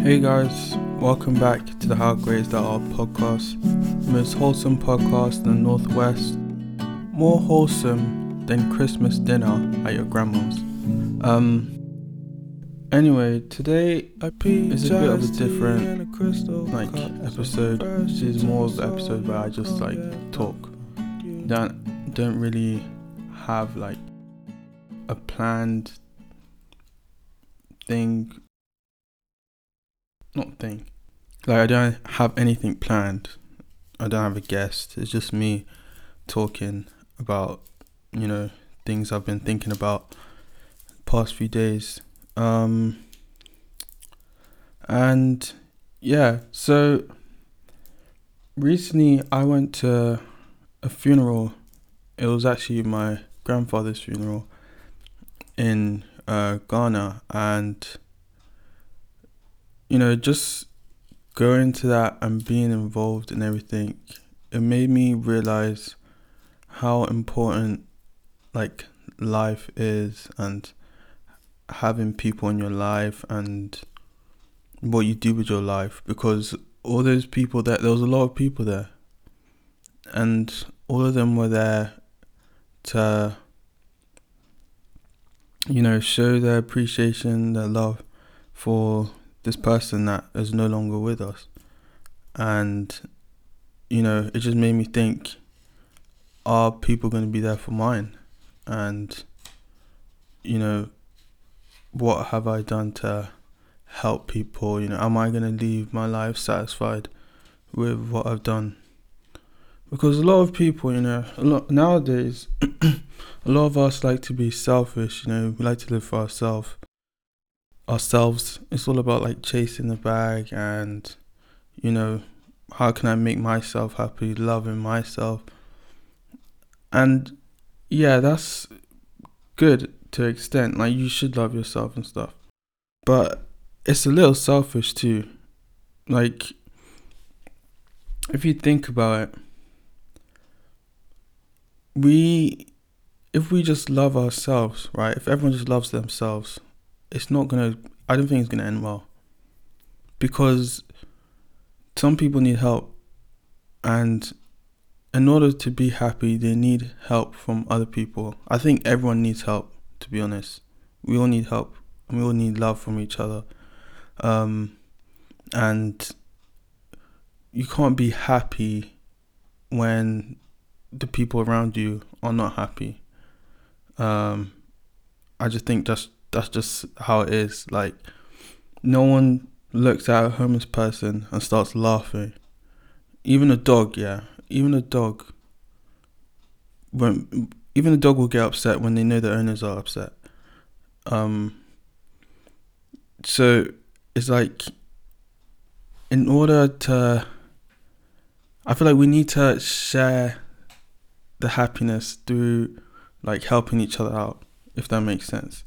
Hey guys, welcome back to the How Great Is That Are podcast, the most wholesome podcast in the Northwest, more wholesome than Christmas dinner at your grandma's. Um, anyway, today is a bit of a different like episode. This is more of an episode where I just like talk. Don't don't really have like a planned thing not thing. Like I don't have anything planned. I don't have a guest. It's just me talking about, you know, things I've been thinking about past few days. Um and yeah, so recently I went to a funeral. It was actually my grandfather's funeral in uh, Ghana and you know, just going to that and being involved in everything, it made me realize how important like life is and having people in your life and what you do with your life because all those people that there was a lot of people there and all of them were there to you know show their appreciation their love for this person that is no longer with us. And, you know, it just made me think are people going to be there for mine? And, you know, what have I done to help people? You know, am I going to leave my life satisfied with what I've done? Because a lot of people, you know, a lot nowadays, a lot of us like to be selfish. You know, we like to live for ourselves ourselves. It's all about like chasing the bag and, you know, how can I make myself happy, loving myself. And yeah, that's good to extent. Like you should love yourself and stuff. But it's a little selfish too. Like if you think about it, we if we just love ourselves, right? If everyone just loves themselves, it's not gonna. I don't think it's gonna end well because some people need help, and in order to be happy, they need help from other people. I think everyone needs help. To be honest, we all need help, and we all need love from each other. Um, and you can't be happy when the people around you are not happy. Um, I just think that's that's just how it is. Like, no one looks at a homeless person and starts laughing. Even a dog, yeah. Even a dog. When even a dog will get upset when they know the owners are upset. Um. So it's like, in order to, I feel like we need to share the happiness through like helping each other out, if that makes sense.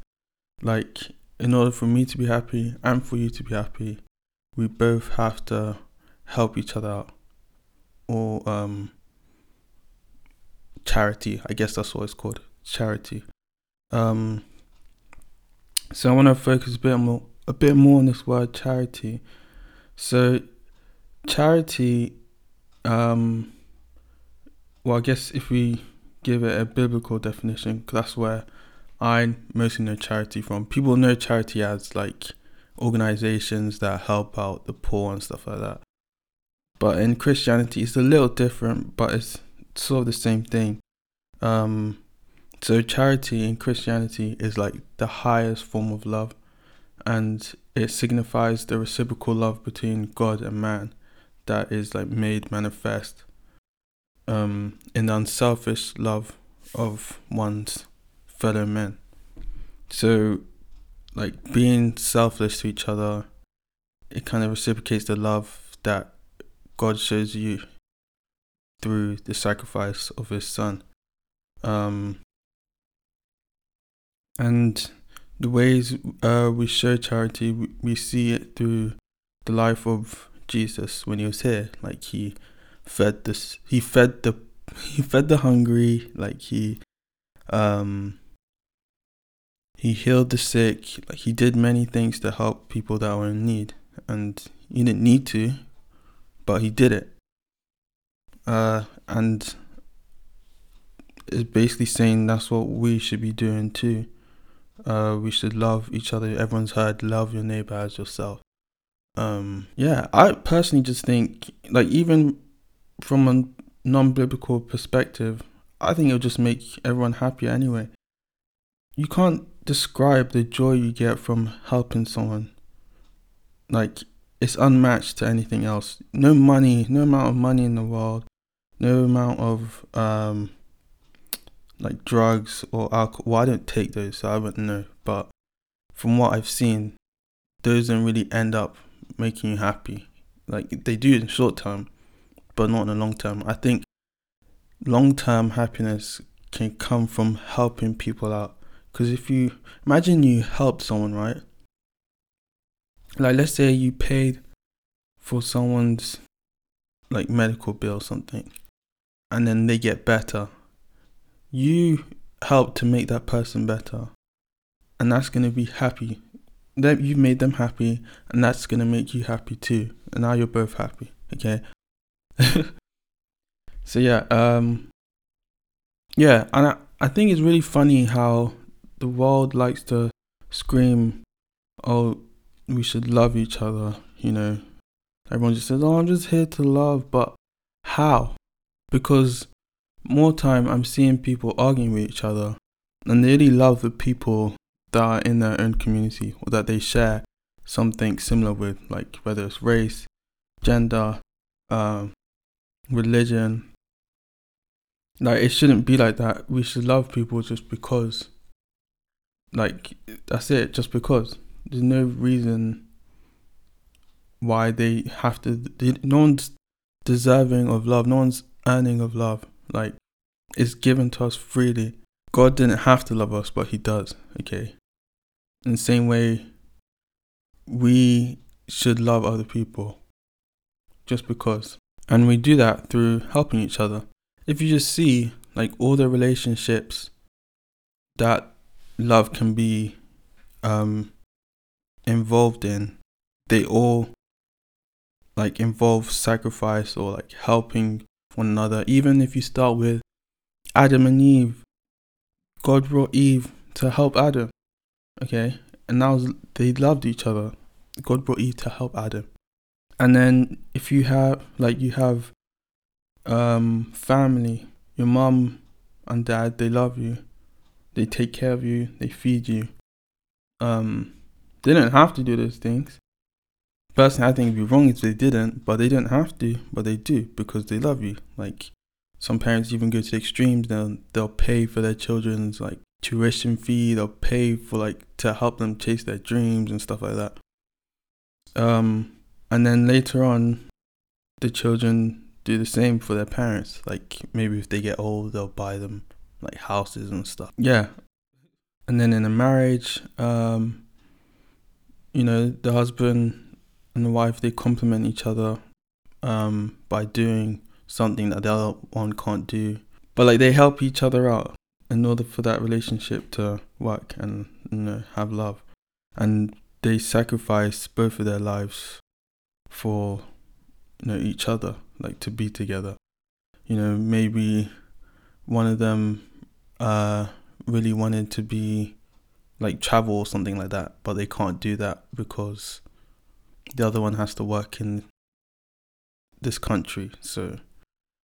Like, in order for me to be happy and for you to be happy, we both have to help each other out. Or um, charity, I guess that's what it's called, charity. Um, so I want to focus a bit more, a bit more on this word charity. So, charity, um, well, I guess if we give it a biblical definition, that's where I mostly know charity from. People know charity as like organizations that help out the poor and stuff like that. But in Christianity, it's a little different, but it's sort of the same thing. Um, so charity in Christianity is like the highest form of love, and it signifies the reciprocal love between God and man that is like made manifest um, in the unselfish love of one's fellow men. So, like being selfless to each other, it kind of reciprocates the love that God shows you through the sacrifice of His Son. Um, and the ways uh, we show charity, we, see it through the life of Jesus when he was here. Like he fed this, he fed the, he fed the hungry. Like he, um, he healed the sick. Like he did many things to help people that were in need. and he didn't need to, but he did it. Uh, and it's basically saying that's what we should be doing too. Uh, we should love each other. Everyone's heard love your neighbor as yourself. Um, yeah, I personally just think like even from a non-biblical perspective, I think it'll just make everyone happier anyway. You can't describe the joy you get from helping someone. Like it's unmatched to anything else. No money, no amount of money in the world, no amount of um like drugs or alcohol. Well, I don't take those, so I wouldn't know. But from what I've seen, those don't really end up making you happy. Like they do in short term, but not in the long term. I think long term happiness can come from helping people out. Because if you imagine you helped someone, right? Like let's say you paid for someone's like medical bill or something, and then they get better. You help to make that person better, and that's gonna be happy. That you made them happy, and that's gonna make you happy too. And now you're both happy. Okay. so yeah, um, yeah, and I, I think it's really funny how the world likes to scream, "Oh, we should love each other," you know. Everyone just says, "Oh, I'm just here to love," but how? Because more time I'm seeing people arguing with each other, and they really love the people that are in their own community or that they share something similar with, like whether it's race, gender, um, religion. Like it shouldn't be like that. We should love people just because. Like that's it, just because. There's no reason why they have to. They, no one's deserving of love. No one's earning of love. Like it's given to us freely. God didn't have to love us, but He does. Okay. In the same way, we should love other people just because. And we do that through helping each other. If you just see, like, all the relationships that love can be um, involved in, they all, like, involve sacrifice or, like, helping one another. Even if you start with Adam and Eve, God brought Eve to help Adam. Okay? And now they loved each other. God brought Eve to help Adam and then if you have like you have um family your mom and dad they love you they take care of you they feed you. Um they didn't have to do those things. Personally i think it'd be wrong if they didn't but they didn't have to but they do because they love you. Like some parents even go to extremes they'll they'll pay for their children's like tuition fee they'll pay for like to help them chase their dreams and stuff like that. Um and then later on the children do the same for their parents. Like maybe if they get old they'll buy them like houses and stuff. Yeah. And then in a marriage um you know the husband and the wife they complement each other um by doing something that the other one can't do. But like they help each other out in order for that relationship to work and you know have love. And they sacrifice both of their lives for you know each other like to be together. You know maybe one of them uh really wanted to be like travel or something like that but they can't do that because the other one has to work in this country so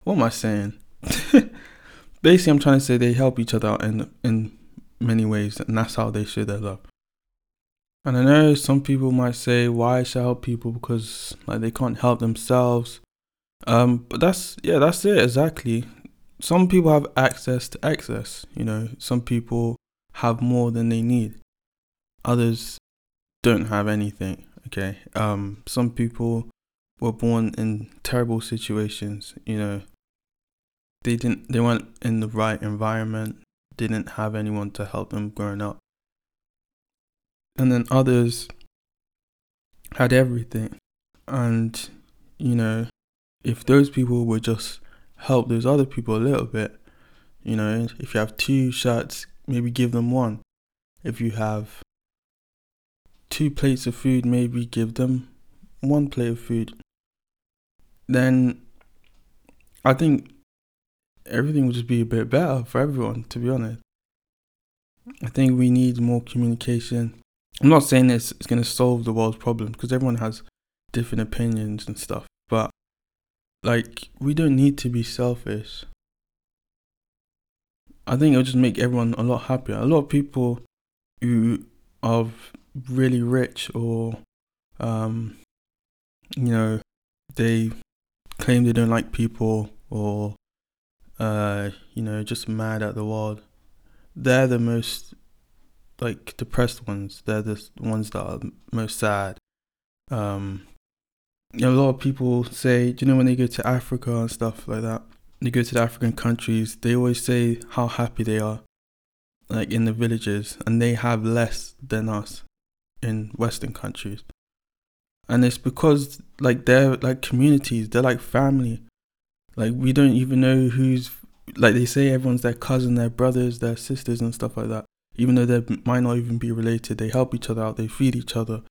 what am i saying basically i'm trying to say they help each other out in in many ways and that's how they show their love and I know some people might say, why should I help people because like they can't help themselves. Um, but that's yeah, that's it exactly. Some people have access to excess, you know, some people have more than they need. Others don't have anything. Okay. Um, some people were born in terrible situations, you know. They didn't they weren't in the right environment, didn't have anyone to help them growing up and then others had everything. And, you know, if those people were just help those other people a little bit, you know, if you have two shirts, maybe give them one. If you have two plates of food, maybe give them one plate of food, then I think everything would just be a bit better for everyone, to be honest. I think we need more communication. I'm not saying it's, it's going to solve the world's problems because everyone has different opinions and stuff, but like, we don't need to be selfish. I think it'll just make everyone a lot happier. A lot of people who are really rich or, um, you know, they claim they don't like people or uh, you know, just mad at the world. They're the most like depressed ones. They're the ones that are most sad. Um, you know, a lot of people say, you know when they go to Africa and stuff like that? They go to the African countries. They always say how happy they are, like in the villages, and they have less than us in Western countries. And it's because like they're like communities. They're like family like we don't even know who's like they say everyone's their cousin, their brothers, their sisters and stuff like that. Even though they might not even be related, they help each other out, they feed each other.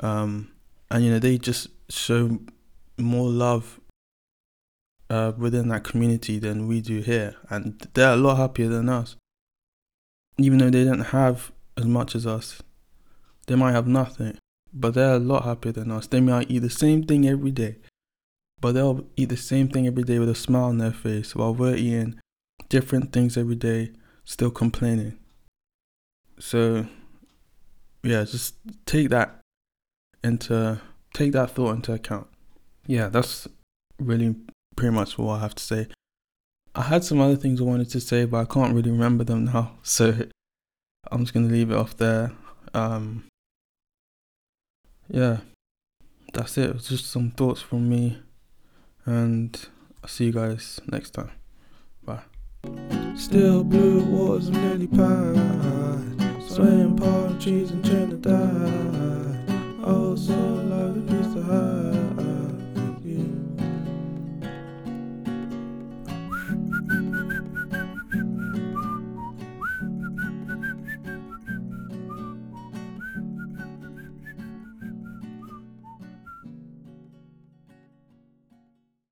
Um and you know, they just show more love uh, within that community than we do here, and they're a lot happier than us. Even though they don't have as much as us, they might have nothing, but they're a lot happier than us. They might eat the same thing every day, but they'll eat the same thing every day with a smile on their face while we're eating different things every day, still complaining. So, yeah, just take that into take that thought into account. Yeah, that's really pretty much what I have to say. I had some other things I wanted to say, but I can't really remember them now, so I'm just gonna leave it off there. Um, yeah, that's it. It's just some thoughts from me and I'll see you guys next time. Bye. Still blue waters and lily swaying palm trees in Trinidad. Oh, so heart.